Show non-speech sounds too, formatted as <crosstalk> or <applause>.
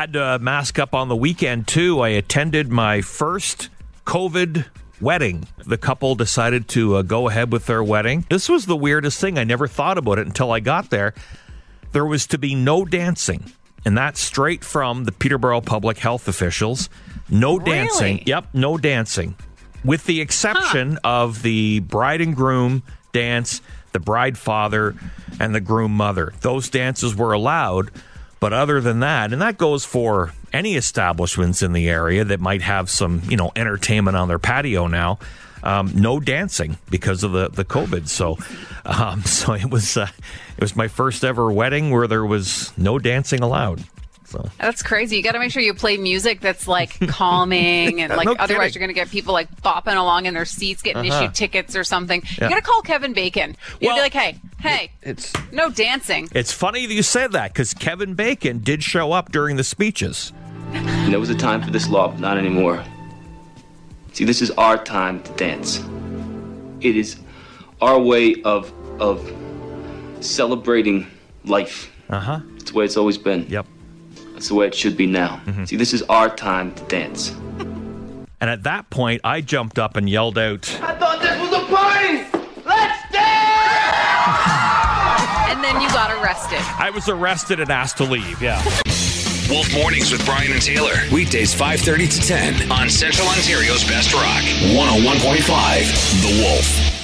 Had to mask up on the weekend too. I attended my first COVID wedding. The couple decided to uh, go ahead with their wedding. This was the weirdest thing. I never thought about it until I got there. There was to be no dancing, and that's straight from the Peterborough public health officials. No dancing. Really? Yep, no dancing. With the exception of the bride and groom dance, the bride father, and the groom mother. Those dances were allowed, but other than that, and that goes for any establishments in the area that might have some, you know, entertainment on their patio now. Um, no dancing because of the, the COVID. So, um, <laughs> so it was uh, it was my first ever wedding where there was no dancing allowed. So That's crazy. You got to make sure you play music that's like <laughs> calming and like No otherwise kidding. you're going to get people like bopping along in their seats getting Uh-huh. issued tickets or something. Yeah. You got to call Kevin Bacon. You'd Well- be like, "Hey, hey, It's no dancing." it's funny that you said that because Kevin Bacon did show up during the speeches. And there was a time for this law, but not anymore. See, this is our time to dance. It is our way of of celebrating life. Uh huh. It's the way it's always been. Yep. That's the way it should be now. See, this is our time to dance. And at that point, I jumped up and yelled out, I thought this was a party! Got arrested. I was arrested and asked to leave. Yeah. <laughs> Wolf Mornings with Brian and Taylor. Weekdays 5:30 to 10 on Central Ontario's Best Rock. 101.5 The Wolf.